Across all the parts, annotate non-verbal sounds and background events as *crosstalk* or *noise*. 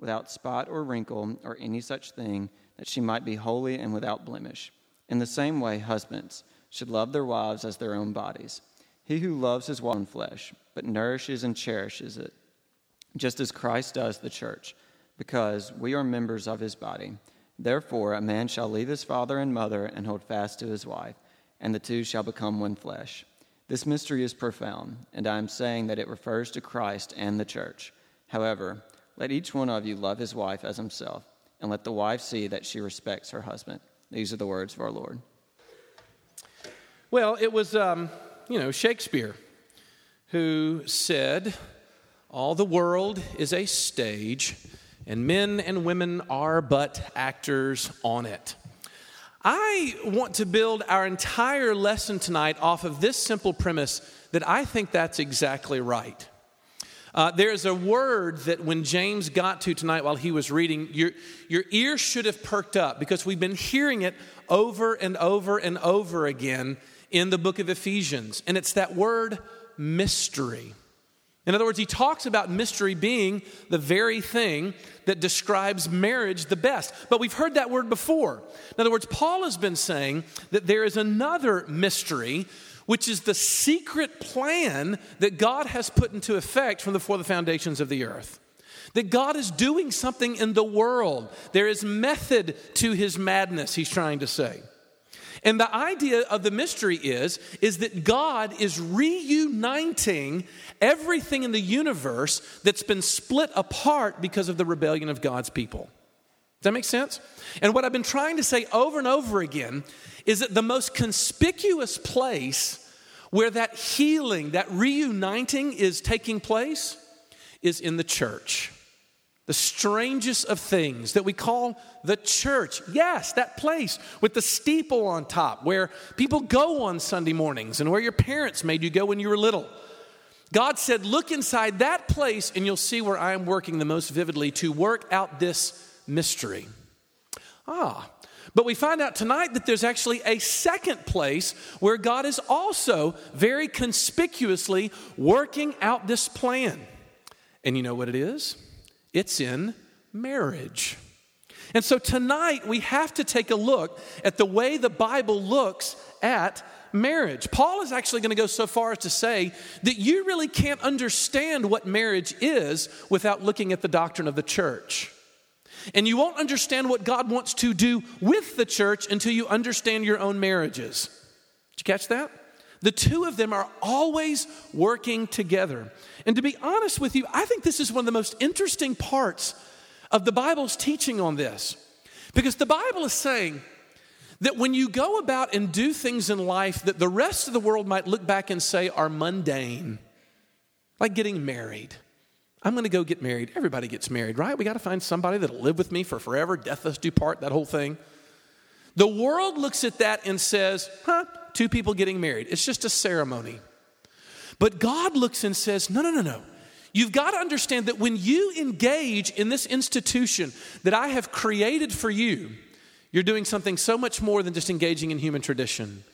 without spot or wrinkle or any such thing, that she might be holy and without blemish. In the same way, husbands should love their wives as their own bodies. He who loves his own flesh, but nourishes and cherishes it, just as Christ does the church, because we are members of his body. Therefore, a man shall leave his father and mother and hold fast to his wife, and the two shall become one flesh. This mystery is profound, and I am saying that it refers to Christ and the church. However, let each one of you love his wife as himself, and let the wife see that she respects her husband. These are the words of our Lord. Well, it was, um, you know, Shakespeare who said, All the world is a stage, and men and women are but actors on it. I want to build our entire lesson tonight off of this simple premise that I think that's exactly right. Uh, there's a word that when James got to tonight while he was reading, your, your ear should have perked up because we've been hearing it over and over and over again in the book of Ephesians. And it's that word mystery. In other words, he talks about mystery being the very thing that describes marriage the best. But we've heard that word before. In other words, Paul has been saying that there is another mystery which is the secret plan that God has put into effect from before the foundations of the earth. That God is doing something in the world. There is method to his madness, he's trying to say. And the idea of the mystery is, is that God is reuniting everything in the universe that's been split apart because of the rebellion of God's people. Does that make sense? And what I've been trying to say over and over again is that the most conspicuous place where that healing, that reuniting is taking place is in the church. The strangest of things that we call the church. Yes, that place with the steeple on top where people go on Sunday mornings and where your parents made you go when you were little. God said, Look inside that place and you'll see where I am working the most vividly to work out this mystery. Ah, but we find out tonight that there's actually a second place where God is also very conspicuously working out this plan. And you know what it is? It's in marriage. And so tonight we have to take a look at the way the Bible looks at marriage. Paul is actually going to go so far as to say that you really can't understand what marriage is without looking at the doctrine of the church. And you won't understand what God wants to do with the church until you understand your own marriages. Did you catch that? The two of them are always working together. And to be honest with you, I think this is one of the most interesting parts of the Bible's teaching on this. Because the Bible is saying that when you go about and do things in life that the rest of the world might look back and say are mundane, like getting married, I'm going to go get married. Everybody gets married, right? We got to find somebody that'll live with me for forever, death us do part, that whole thing. The world looks at that and says, huh, two people getting married. It's just a ceremony. But God looks and says, no, no, no, no. You've got to understand that when you engage in this institution that I have created for you, you're doing something so much more than just engaging in human tradition.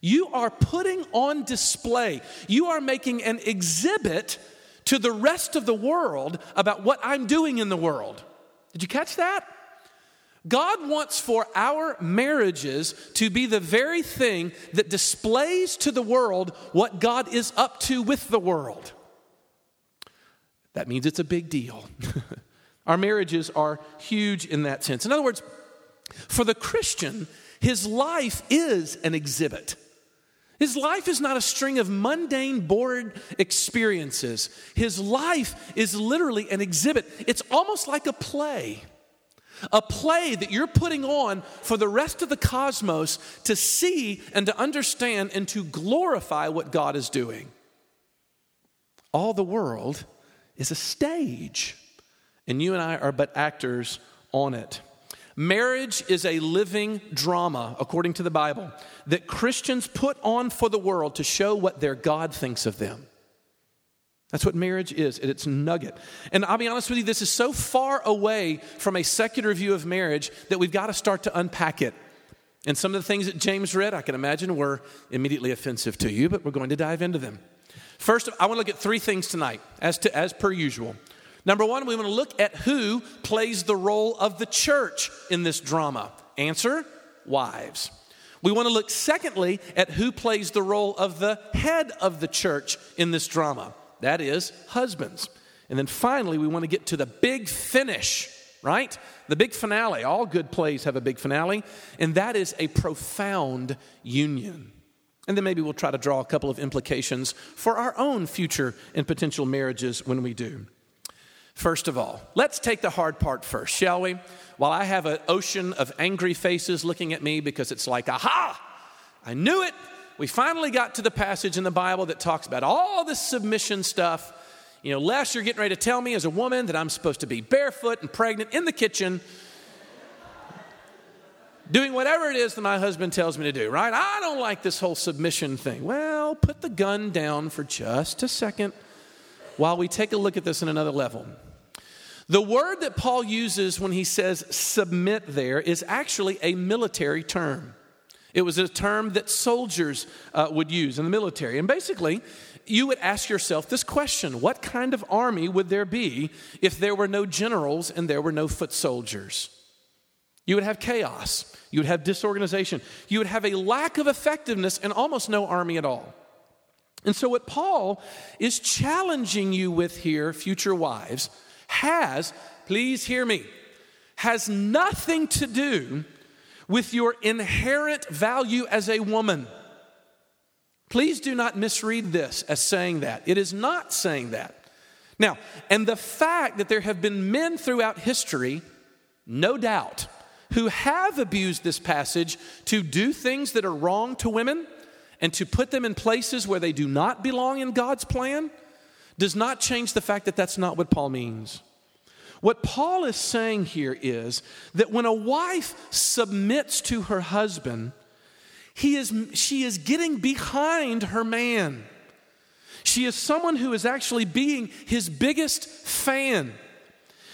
You are putting on display, you are making an exhibit to the rest of the world about what I'm doing in the world. Did you catch that? God wants for our marriages to be the very thing that displays to the world what God is up to with the world. That means it's a big deal. *laughs* our marriages are huge in that sense. In other words, for the Christian, his life is an exhibit. His life is not a string of mundane, bored experiences. His life is literally an exhibit. It's almost like a play. A play that you're putting on for the rest of the cosmos to see and to understand and to glorify what God is doing. All the world is a stage, and you and I are but actors on it. Marriage is a living drama, according to the Bible, that Christians put on for the world to show what their God thinks of them. That's what marriage is its nugget. And I'll be honest with you, this is so far away from a secular view of marriage that we've got to start to unpack it. And some of the things that James read, I can imagine, were immediately offensive to you, but we're going to dive into them. First, I want to look at three things tonight, as, to, as per usual. Number one, we want to look at who plays the role of the church in this drama. Answer wives. We want to look, secondly, at who plays the role of the head of the church in this drama. That is, husbands. And then finally, we want to get to the big finish, right? The big finale. All good plays have a big finale, and that is a profound union. And then maybe we'll try to draw a couple of implications for our own future and potential marriages when we do. First of all, let's take the hard part first, shall we? While I have an ocean of angry faces looking at me because it's like, aha, I knew it. We finally got to the passage in the Bible that talks about all this submission stuff. You know, Les, you're getting ready to tell me as a woman that I'm supposed to be barefoot and pregnant in the kitchen, doing whatever it is that my husband tells me to do, right? I don't like this whole submission thing. Well, put the gun down for just a second while we take a look at this in another level. The word that Paul uses when he says submit there is actually a military term. It was a term that soldiers uh, would use in the military. And basically, you would ask yourself this question What kind of army would there be if there were no generals and there were no foot soldiers? You would have chaos. You would have disorganization. You would have a lack of effectiveness and almost no army at all. And so, what Paul is challenging you with here, future wives, has, please hear me, has nothing to do with your inherent value as a woman. Please do not misread this as saying that. It is not saying that. Now, and the fact that there have been men throughout history, no doubt, who have abused this passage to do things that are wrong to women and to put them in places where they do not belong in God's plan does not change the fact that that's not what Paul means. What Paul is saying here is that when a wife submits to her husband, he is, she is getting behind her man. She is someone who is actually being his biggest fan.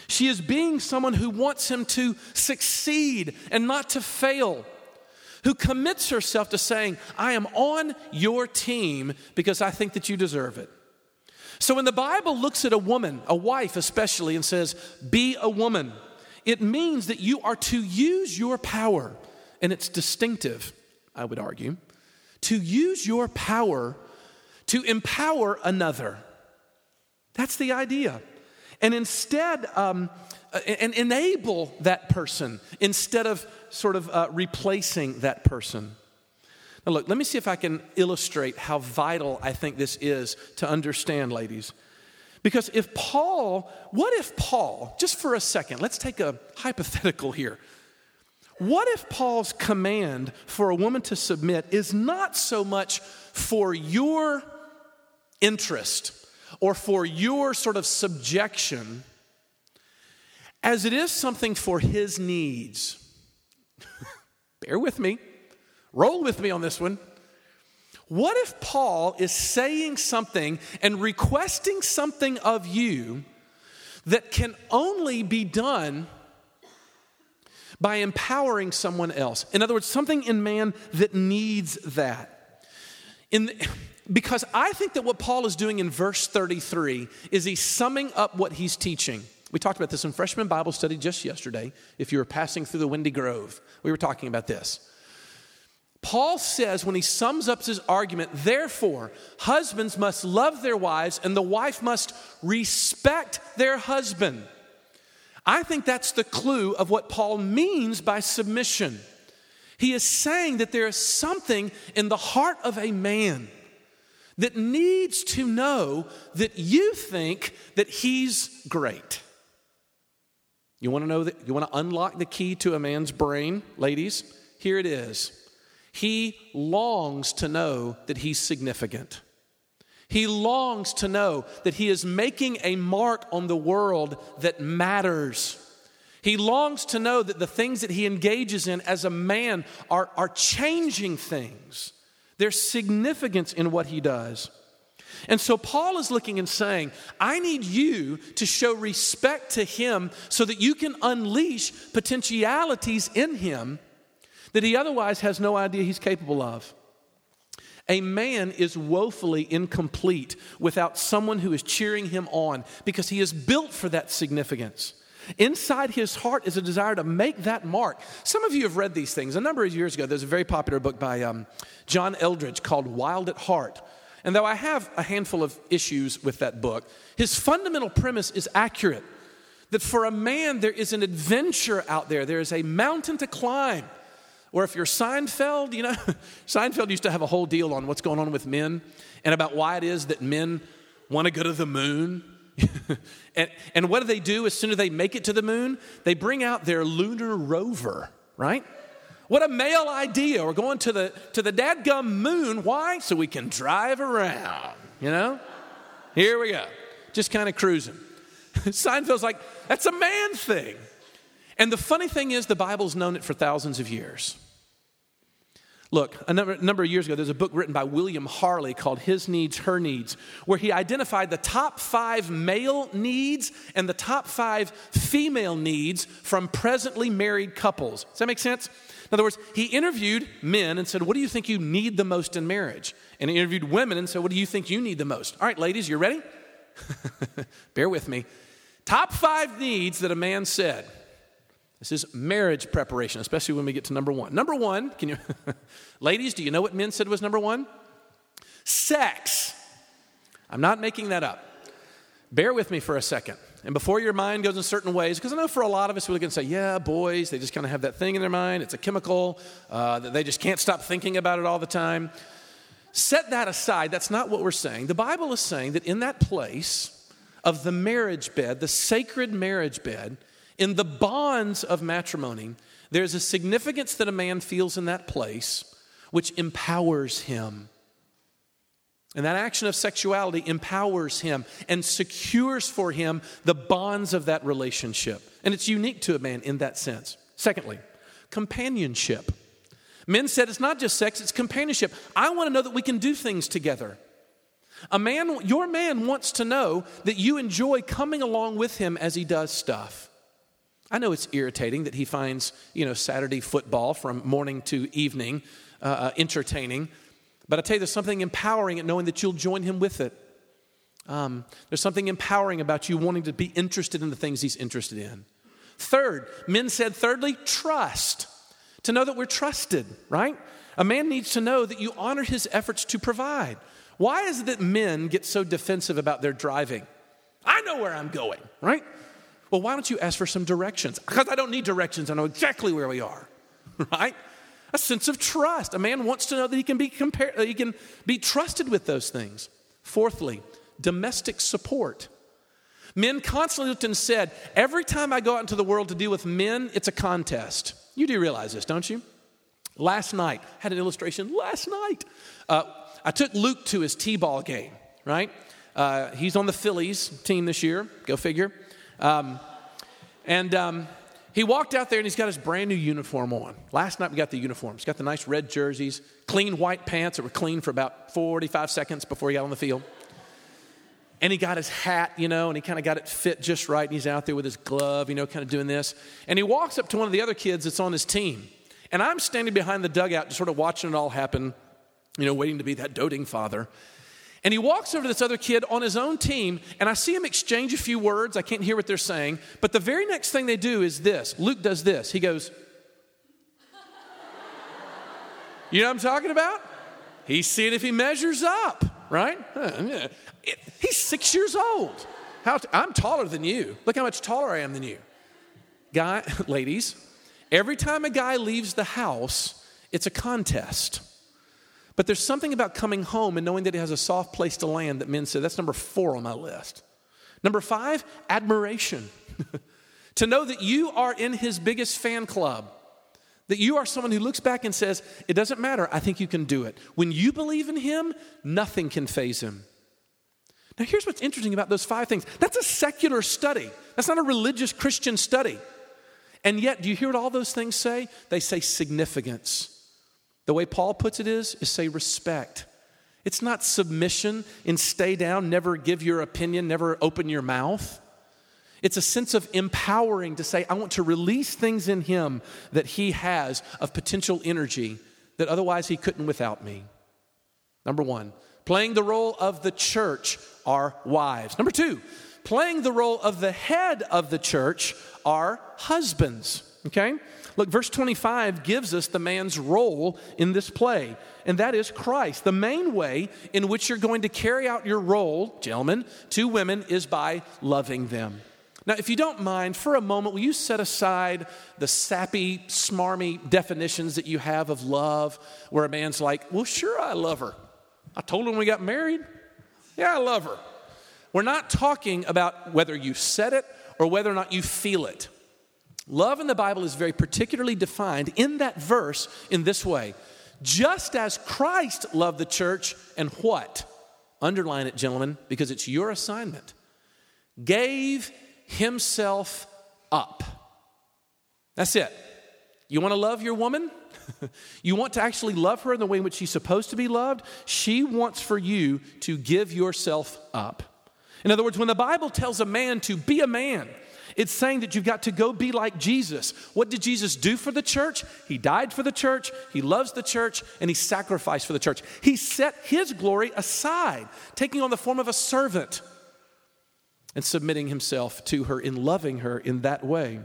She is being someone who wants him to succeed and not to fail, who commits herself to saying, I am on your team because I think that you deserve it. So when the Bible looks at a woman, a wife especially, and says, Be a woman, it means that you are to use your power, and it's distinctive, I would argue, to use your power to empower another. That's the idea. And instead, um, and enable that person instead of sort of uh, replacing that person. Now, look, let me see if I can illustrate how vital I think this is to understand, ladies. Because if Paul, what if Paul, just for a second, let's take a hypothetical here. What if Paul's command for a woman to submit is not so much for your interest or for your sort of subjection as it is something for his needs? *laughs* Bear with me. Roll with me on this one. What if Paul is saying something and requesting something of you that can only be done by empowering someone else? In other words, something in man that needs that. In the, because I think that what Paul is doing in verse 33 is he's summing up what he's teaching. We talked about this in freshman Bible study just yesterday. If you were passing through the Windy Grove, we were talking about this. Paul says when he sums up his argument, therefore, husbands must love their wives and the wife must respect their husband. I think that's the clue of what Paul means by submission. He is saying that there is something in the heart of a man that needs to know that you think that he's great. You want to know that you want to unlock the key to a man's brain, ladies? Here it is. He longs to know that he's significant. He longs to know that he is making a mark on the world that matters. He longs to know that the things that he engages in as a man are, are changing things. There's significance in what he does. And so Paul is looking and saying, I need you to show respect to him so that you can unleash potentialities in him that he otherwise has no idea he's capable of. A man is woefully incomplete without someone who is cheering him on because he is built for that significance. Inside his heart is a desire to make that mark. Some of you have read these things. A number of years ago, there's a very popular book by um, John Eldredge called Wild at Heart. And though I have a handful of issues with that book, his fundamental premise is accurate that for a man, there is an adventure out there, there is a mountain to climb. Or if you're Seinfeld, you know, *laughs* Seinfeld used to have a whole deal on what's going on with men and about why it is that men want to go to the moon. *laughs* and, and what do they do as soon as they make it to the moon? They bring out their lunar rover, right? What a male idea. We're going to the, to the dadgum moon. Why? So we can drive around, you know? Here we go. Just kind of cruising. *laughs* Seinfeld's like, that's a man thing. And the funny thing is, the Bible's known it for thousands of years. Look, a number, number, of years ago, there's a book written by William Harley called His Needs, Her Needs, where he identified the top five male needs and the top five female needs from presently married couples. Does that make sense? In other words, he interviewed men and said, What do you think you need the most in marriage? And he interviewed women and said, What do you think you need the most? All right, ladies, you ready? *laughs* Bear with me. Top five needs that a man said. This is marriage preparation, especially when we get to number one. Number one, can you, *laughs* ladies, do you know what men said was number one? Sex. I'm not making that up. Bear with me for a second. And before your mind goes in certain ways, because I know for a lot of us, we're going to say, yeah, boys, they just kind of have that thing in their mind. It's a chemical uh, that they just can't stop thinking about it all the time. Set that aside. That's not what we're saying. The Bible is saying that in that place of the marriage bed, the sacred marriage bed, in the bonds of matrimony, there's a significance that a man feels in that place which empowers him and that action of sexuality empowers him and secures for him the bonds of that relationship. And it's unique to a man in that sense. Secondly, companionship. Men said it's not just sex, it's companionship. I want to know that we can do things together. A man, your man wants to know that you enjoy coming along with him as he does stuff. I know it's irritating that he finds, you know, Saturday football from morning to evening uh, uh entertaining. But I tell you, there's something empowering in knowing that you'll join him with it. Um, there's something empowering about you wanting to be interested in the things he's interested in. Third, men said, thirdly, trust. To know that we're trusted, right? A man needs to know that you honor his efforts to provide. Why is it that men get so defensive about their driving? I know where I'm going, right? Well, why don't you ask for some directions? Because I don't need directions, I know exactly where we are, *laughs* right? a sense of trust. A man wants to know that he can be compared, he can be trusted with those things. Fourthly, domestic support. Men constantly looked and said, Every time I go out into the world to deal with men, it's a contest. You do realize this, don't you? Last night, had an illustration last night. Uh, I took Luke to his T ball game, right? Uh, he's on the Phillies team this year, go figure. Um, and um, he walked out there and he's got his brand new uniform on. Last night we got the uniform. He's got the nice red jerseys, clean white pants that were clean for about 45 seconds before he got on the field. And he got his hat, you know, and he kind of got it fit just right. And he's out there with his glove, you know, kind of doing this. And he walks up to one of the other kids that's on his team. And I'm standing behind the dugout, just sort of watching it all happen, you know, waiting to be that doting father. And he walks over to this other kid on his own team, and I see him exchange a few words. I can't hear what they're saying. But the very next thing they do is this Luke does this. He goes, You know what I'm talking about? He's seeing if he measures up, right? He's six years old. How t- I'm taller than you. Look how much taller I am than you. Guy, *laughs* ladies, every time a guy leaves the house, it's a contest. But there's something about coming home and knowing that he has a soft place to land that men say, that's number four on my list. Number five, admiration. *laughs* to know that you are in his biggest fan club. That you are someone who looks back and says, It doesn't matter, I think you can do it. When you believe in him, nothing can faze him. Now, here's what's interesting about those five things that's a secular study, that's not a religious Christian study. And yet, do you hear what all those things say? They say significance. The way Paul puts it is, is say respect. It's not submission and stay down, never give your opinion, never open your mouth. It's a sense of empowering to say, I want to release things in him that he has of potential energy that otherwise he couldn't without me. Number one, playing the role of the church are wives. Number two, playing the role of the head of the church are husbands. Okay? Look, verse 25 gives us the man's role in this play, and that is Christ. The main way in which you're going to carry out your role, gentlemen, to women, is by loving them. Now, if you don't mind, for a moment, will you set aside the sappy, smarmy definitions that you have of love, where a man's like, Well, sure, I love her. I told her when we got married. Yeah, I love her. We're not talking about whether you said it or whether or not you feel it. Love in the Bible is very particularly defined in that verse in this way just as Christ loved the church and what? Underline it, gentlemen, because it's your assignment. Gave himself up. That's it. You want to love your woman? *laughs* you want to actually love her in the way in which she's supposed to be loved? She wants for you to give yourself up. In other words, when the Bible tells a man to be a man, it's saying that you've got to go be like Jesus. What did Jesus do for the church? He died for the church, he loves the church, and he sacrificed for the church. He set his glory aside, taking on the form of a servant and submitting himself to her in loving her in that way.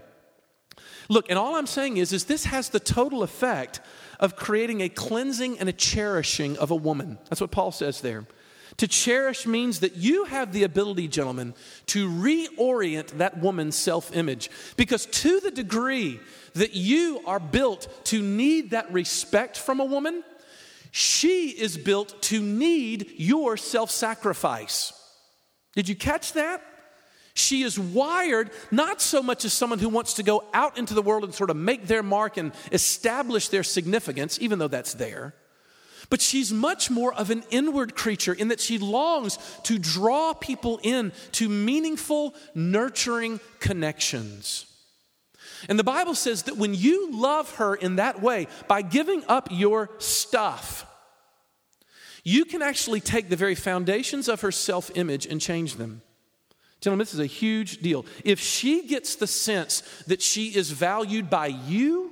Look, and all I'm saying is, is this has the total effect of creating a cleansing and a cherishing of a woman. That's what Paul says there. To cherish means that you have the ability, gentlemen, to reorient that woman's self image. Because to the degree that you are built to need that respect from a woman, she is built to need your self sacrifice. Did you catch that? She is wired not so much as someone who wants to go out into the world and sort of make their mark and establish their significance, even though that's there. But she's much more of an inward creature in that she longs to draw people in to meaningful, nurturing connections. And the Bible says that when you love her in that way, by giving up your stuff, you can actually take the very foundations of her self image and change them. Gentlemen, this is a huge deal. If she gets the sense that she is valued by you,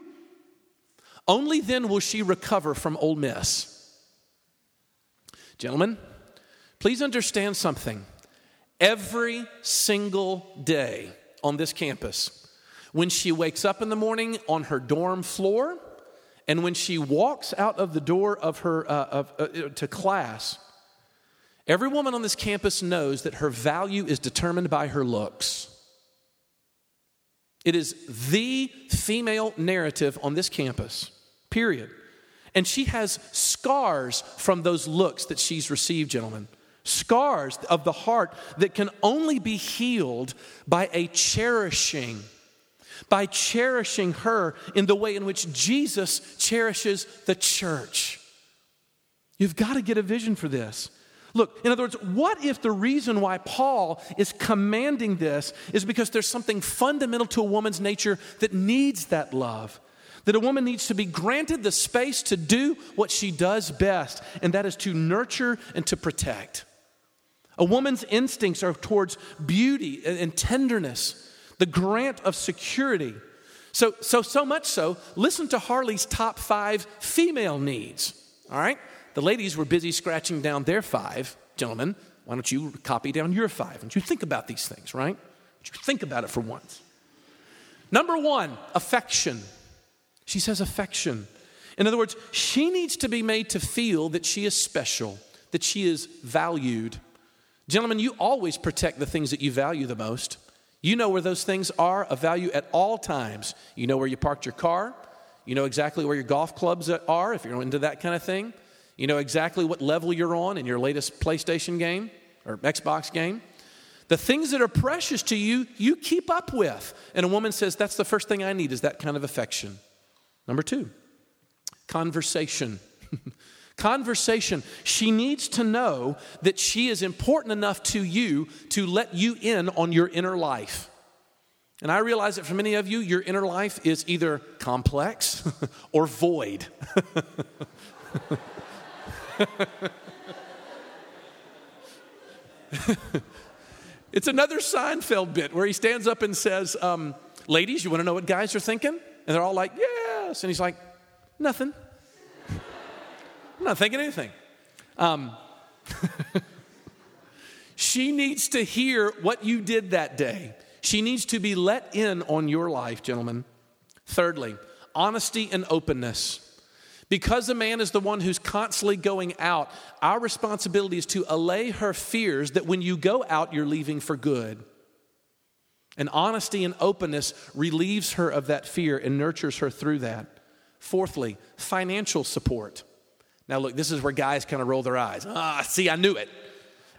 only then will she recover from Ole Miss. Gentlemen, please understand something. Every single day on this campus, when she wakes up in the morning on her dorm floor, and when she walks out of the door of her uh, of, uh, to class, Every woman on this campus knows that her value is determined by her looks. It is the female narrative on this campus, period. And she has scars from those looks that she's received, gentlemen. Scars of the heart that can only be healed by a cherishing, by cherishing her in the way in which Jesus cherishes the church. You've got to get a vision for this. Look, in other words, what if the reason why Paul is commanding this is because there's something fundamental to a woman's nature that needs that love? That a woman needs to be granted the space to do what she does best, and that is to nurture and to protect. A woman's instincts are towards beauty and tenderness, the grant of security. So, so, so much so, listen to Harley's top five female needs. All right? The ladies were busy scratching down their five. Gentlemen, why don't you copy down your five? And you think about these things, right? Don't You think about it for once. Number one, affection. She says affection. In other words, she needs to be made to feel that she is special, that she is valued. Gentlemen, you always protect the things that you value the most. You know where those things are of value at all times. You know where you parked your car. You know exactly where your golf clubs are if you're into that kind of thing. You know exactly what level you're on in your latest PlayStation game or Xbox game. The things that are precious to you, you keep up with. And a woman says, That's the first thing I need is that kind of affection. Number two, conversation. *laughs* conversation. She needs to know that she is important enough to you to let you in on your inner life. And I realize that for many of you, your inner life is either complex *laughs* or void. *laughs* it's another Seinfeld bit where he stands up and says, um, Ladies, you want to know what guys are thinking? And they're all like, Yes. And he's like, Nothing. I'm not thinking anything. Um, *laughs* she needs to hear what you did that day. She needs to be let in on your life, gentlemen. Thirdly, honesty and openness. Because a man is the one who's constantly going out, our responsibility is to allay her fears that when you go out, you're leaving for good. And honesty and openness relieves her of that fear and nurtures her through that. Fourthly, financial support. Now, look, this is where guys kind of roll their eyes. Ah, see, I knew it.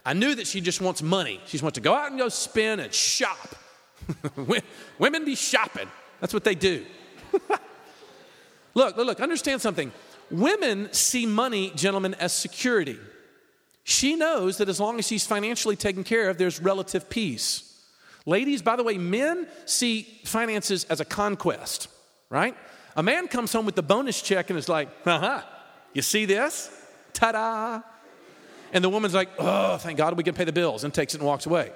I knew that she just wants money. She just wants to go out and go spin and shop. *laughs* Women be shopping. That's what they do. *laughs* look, look, look, understand something. Women see money, gentlemen, as security. She knows that as long as she's financially taken care of, there's relative peace. Ladies, by the way, men see finances as a conquest, right? A man comes home with the bonus check and is like, uh huh, you see this? Ta da! And the woman's like, oh, thank God we can pay the bills, and takes it and walks away.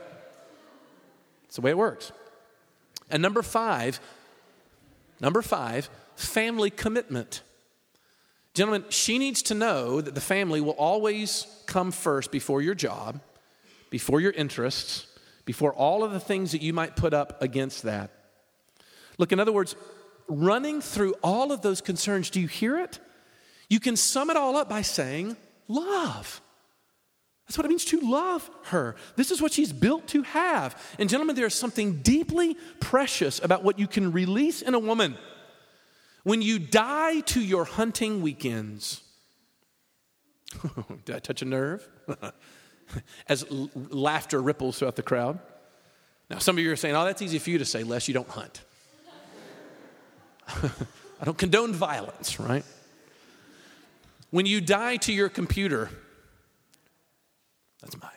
It's the way it works. And number five, number five, family commitment. Gentlemen, she needs to know that the family will always come first before your job, before your interests, before all of the things that you might put up against that. Look, in other words, running through all of those concerns, do you hear it? You can sum it all up by saying love. That's what it means to love her. This is what she's built to have. And, gentlemen, there is something deeply precious about what you can release in a woman when you die to your hunting weekends. *laughs* Did I touch a nerve? *laughs* *laughs* As l- laughter ripples throughout the crowd. Now, some of you are saying, oh, that's easy for you to say, Les you don't hunt. *laughs* I don't condone violence, right? When you die to your computer, that's mine.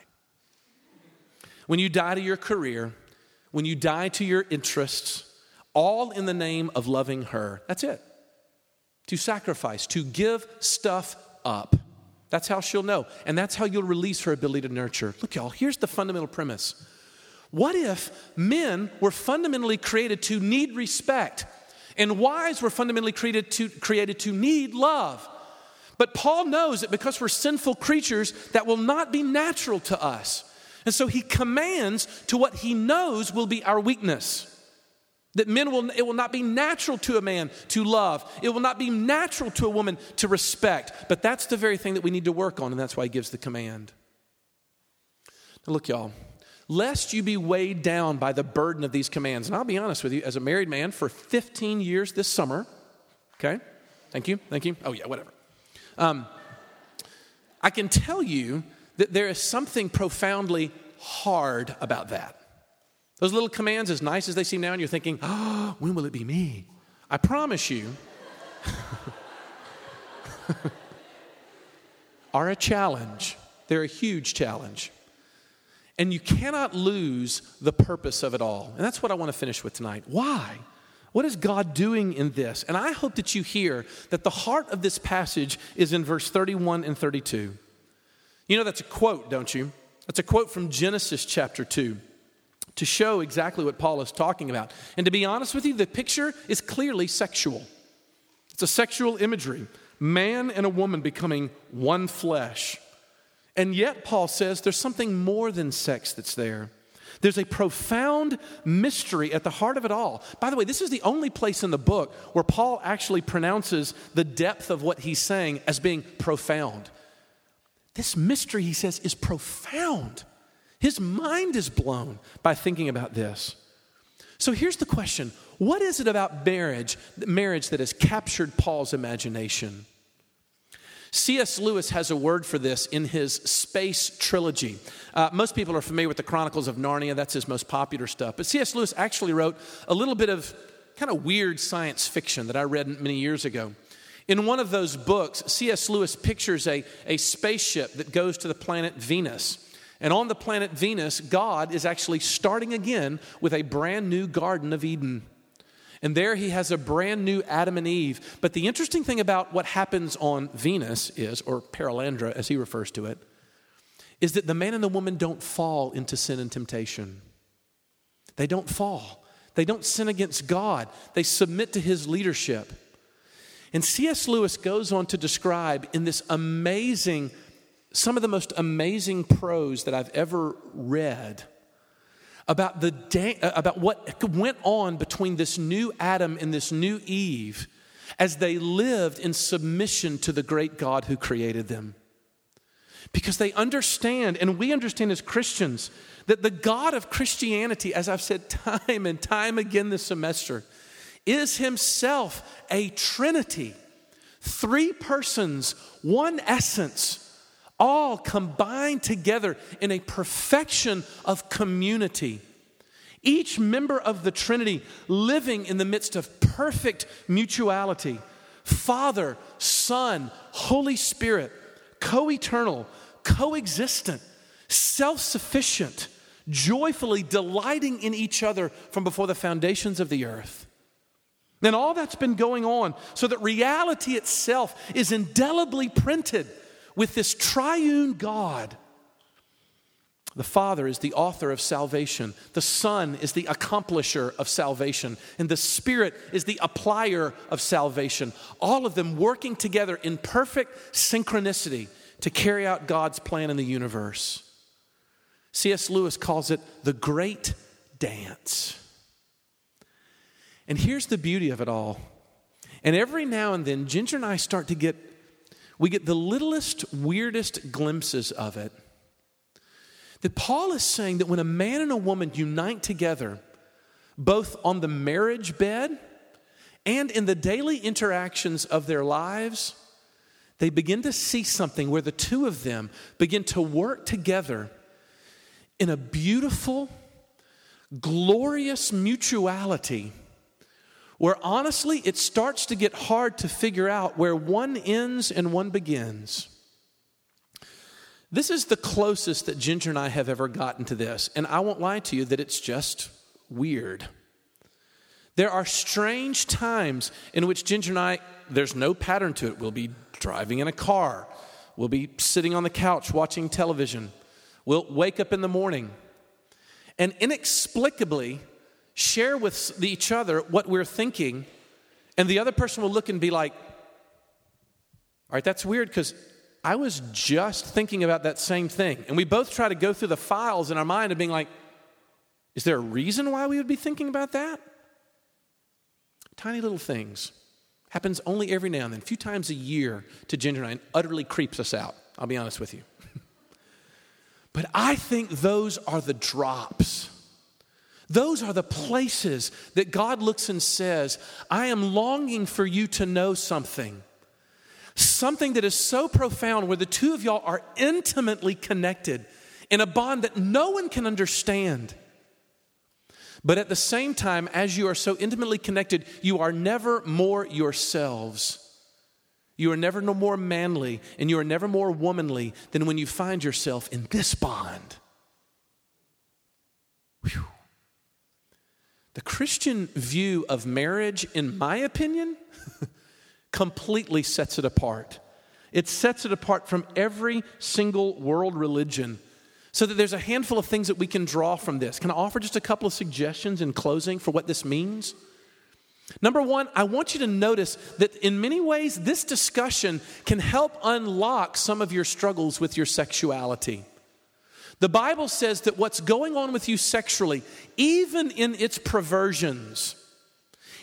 When you die to your career, when you die to your interests, all in the name of loving her, that's it. To sacrifice, to give stuff up. That's how she'll know. And that's how you'll release her ability to nurture. Look, y'all, here's the fundamental premise. What if men were fundamentally created to need respect, and wives were fundamentally created to, created to need love? But Paul knows that because we're sinful creatures, that will not be natural to us. And so he commands to what he knows will be our weakness. That men will, it will not be natural to a man to love. It will not be natural to a woman to respect. But that's the very thing that we need to work on, and that's why he gives the command. Now, look, y'all, lest you be weighed down by the burden of these commands. And I'll be honest with you, as a married man for 15 years this summer, okay? Thank you, thank you. Oh, yeah, whatever. Um, I can tell you that there is something profoundly hard about that. Those little commands, as nice as they seem now, and you're thinking, oh, when will it be me? I promise you, *laughs* are a challenge. They're a huge challenge. And you cannot lose the purpose of it all. And that's what I want to finish with tonight. Why? What is God doing in this? And I hope that you hear that the heart of this passage is in verse 31 and 32. You know, that's a quote, don't you? That's a quote from Genesis chapter 2 to show exactly what Paul is talking about. And to be honest with you, the picture is clearly sexual. It's a sexual imagery man and a woman becoming one flesh. And yet, Paul says there's something more than sex that's there. There's a profound mystery at the heart of it all. By the way, this is the only place in the book where Paul actually pronounces the depth of what he's saying as being profound. This mystery, he says, is profound. His mind is blown by thinking about this. So here's the question What is it about marriage, marriage that has captured Paul's imagination? C.S. Lewis has a word for this in his Space Trilogy. Uh, most people are familiar with the Chronicles of Narnia, that's his most popular stuff. But C.S. Lewis actually wrote a little bit of kind of weird science fiction that I read many years ago. In one of those books, C.S. Lewis pictures a, a spaceship that goes to the planet Venus. And on the planet Venus, God is actually starting again with a brand new Garden of Eden. And there he has a brand new Adam and Eve. But the interesting thing about what happens on Venus is, or Perelandra as he refers to it, is that the man and the woman don't fall into sin and temptation. They don't fall. They don't sin against God. They submit to his leadership. And C.S. Lewis goes on to describe in this amazing, some of the most amazing prose that I've ever read about, the day, uh, about what went on between this new Adam and this new Eve as they lived in submission to the great God who created them. Because they understand, and we understand as Christians, that the God of Christianity, as I've said time and time again this semester, is himself a trinity. Three persons, one essence, all combined together in a perfection of community. Each member of the Trinity living in the midst of perfect mutuality. Father, Son, Holy Spirit, co eternal, coexistent, self sufficient, joyfully delighting in each other from before the foundations of the earth. And all that's been going on so that reality itself is indelibly printed with this triune God. The Father is the author of salvation. The Son is the accomplisher of salvation. And the Spirit is the applier of salvation. All of them working together in perfect synchronicity to carry out God's plan in the universe. C.S. Lewis calls it the great dance. And here's the beauty of it all. And every now and then, Ginger and I start to get, we get the littlest, weirdest glimpses of it. That Paul is saying that when a man and a woman unite together, both on the marriage bed and in the daily interactions of their lives, they begin to see something where the two of them begin to work together in a beautiful, glorious mutuality where honestly it starts to get hard to figure out where one ends and one begins. This is the closest that Ginger and I have ever gotten to this, and I won't lie to you that it's just weird. There are strange times in which Ginger and I, there's no pattern to it. We'll be driving in a car, we'll be sitting on the couch watching television, we'll wake up in the morning, and inexplicably, share with each other what we're thinking, and the other person will look and be like, all right, that's weird because I was just thinking about that same thing. And we both try to go through the files in our mind of being like, is there a reason why we would be thinking about that? Tiny little things. Happens only every now and then, a few times a year to Ginger and I, and utterly creeps us out. I'll be honest with you. *laughs* but I think those are the drops those are the places that God looks and says, I am longing for you to know something. Something that is so profound where the two of y'all are intimately connected in a bond that no one can understand. But at the same time, as you are so intimately connected, you are never more yourselves. You are never no more manly and you are never more womanly than when you find yourself in this bond. Whew. The Christian view of marriage, in my opinion, *laughs* completely sets it apart. It sets it apart from every single world religion. So that there's a handful of things that we can draw from this. Can I offer just a couple of suggestions in closing for what this means? Number one, I want you to notice that in many ways, this discussion can help unlock some of your struggles with your sexuality. The Bible says that what's going on with you sexually, even in its perversions,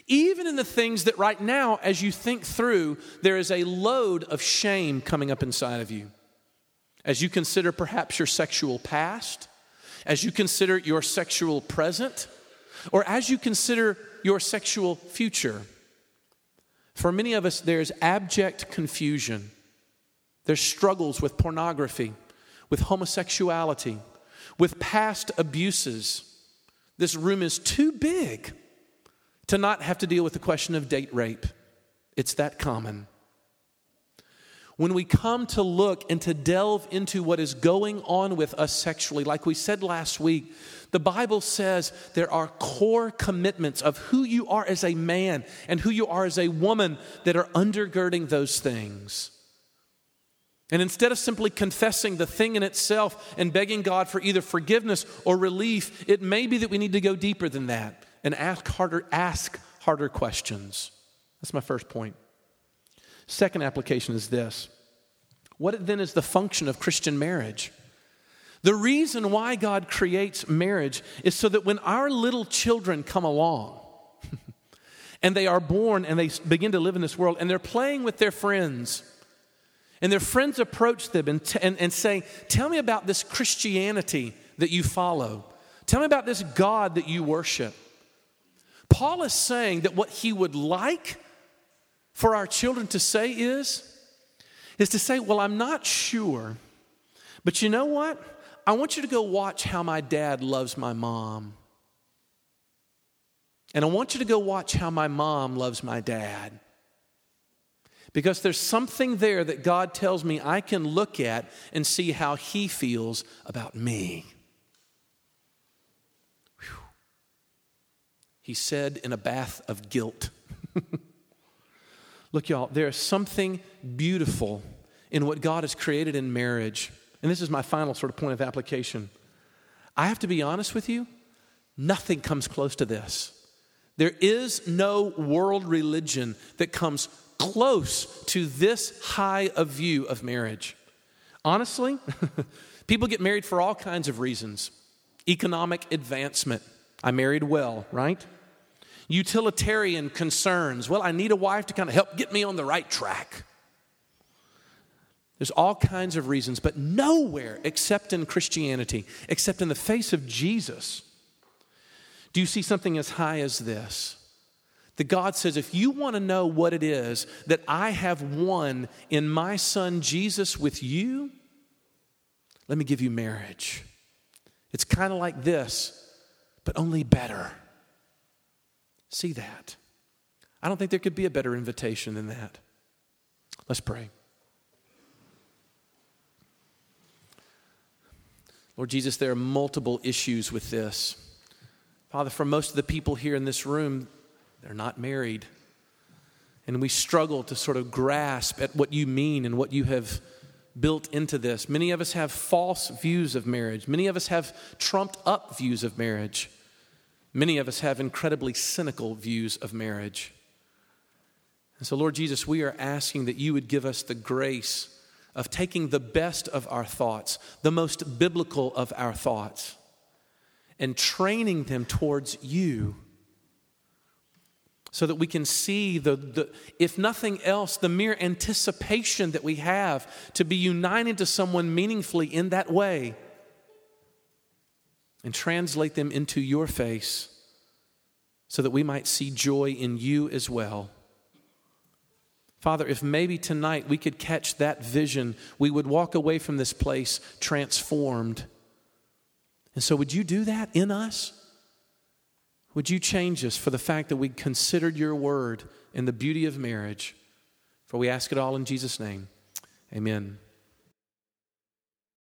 even in the things that right now, as you think through, there is a load of shame coming up inside of you. As you consider perhaps your sexual past, as you consider your sexual present, or as you consider your sexual future. For many of us, there's abject confusion. There's struggles with pornography with homosexuality, with past abuses. This room is too big to not have to deal with the question of date rape. It's that common. when we come to look and to delve into what is going on with us sexually, like we said last week, the Bible says there are core commitments of who you are as a man and who you are as a woman that are undergirding those things. And instead of simply confessing the thing in itself and begging God for either forgiveness or relief, it may be that we need to go deeper than that and ask harder, ask harder questions. That's my first point. Second application is this What then is the function of Christian marriage? The reason why God creates marriage is so that when our little children come along *laughs* and they are born and they begin to live in this world and they're playing with their friends, and their friends approach them and, t- and, and say, Tell me about this Christianity that you follow. Tell me about this God that you worship. Paul is saying that what he would like for our children to say is, is to say, Well, I'm not sure, but you know what? I want you to go watch how my dad loves my mom. And I want you to go watch how my mom loves my dad. Because there's something there that God tells me I can look at and see how He feels about me. Whew. He said in a bath of guilt. *laughs* Look, y'all, there's something beautiful in what God has created in marriage. And this is my final sort of point of application. I have to be honest with you, nothing comes close to this. There is no world religion that comes close to this high a view of marriage. Honestly, *laughs* people get married for all kinds of reasons economic advancement. I married well, right? utilitarian concerns. Well, I need a wife to kind of help get me on the right track. There's all kinds of reasons, but nowhere except in Christianity, except in the face of Jesus, do you see something as high as this. That God says, if you want to know what it is that I have won in my son Jesus with you, let me give you marriage. It's kind of like this, but only better. See that. I don't think there could be a better invitation than that. Let's pray. Lord Jesus, there are multiple issues with this. Father, for most of the people here in this room, they're not married. And we struggle to sort of grasp at what you mean and what you have built into this. Many of us have false views of marriage, many of us have trumped up views of marriage. Many of us have incredibly cynical views of marriage. And so, Lord Jesus, we are asking that you would give us the grace of taking the best of our thoughts, the most biblical of our thoughts, and training them towards you so that we can see the, the, if nothing else the mere anticipation that we have to be united to someone meaningfully in that way and translate them into your face so that we might see joy in you as well. Father, if maybe tonight we could catch that vision, we would walk away from this place transformed. And so, would you do that in us? Would you change us for the fact that we considered your word and the beauty of marriage? For we ask it all in Jesus' name. Amen.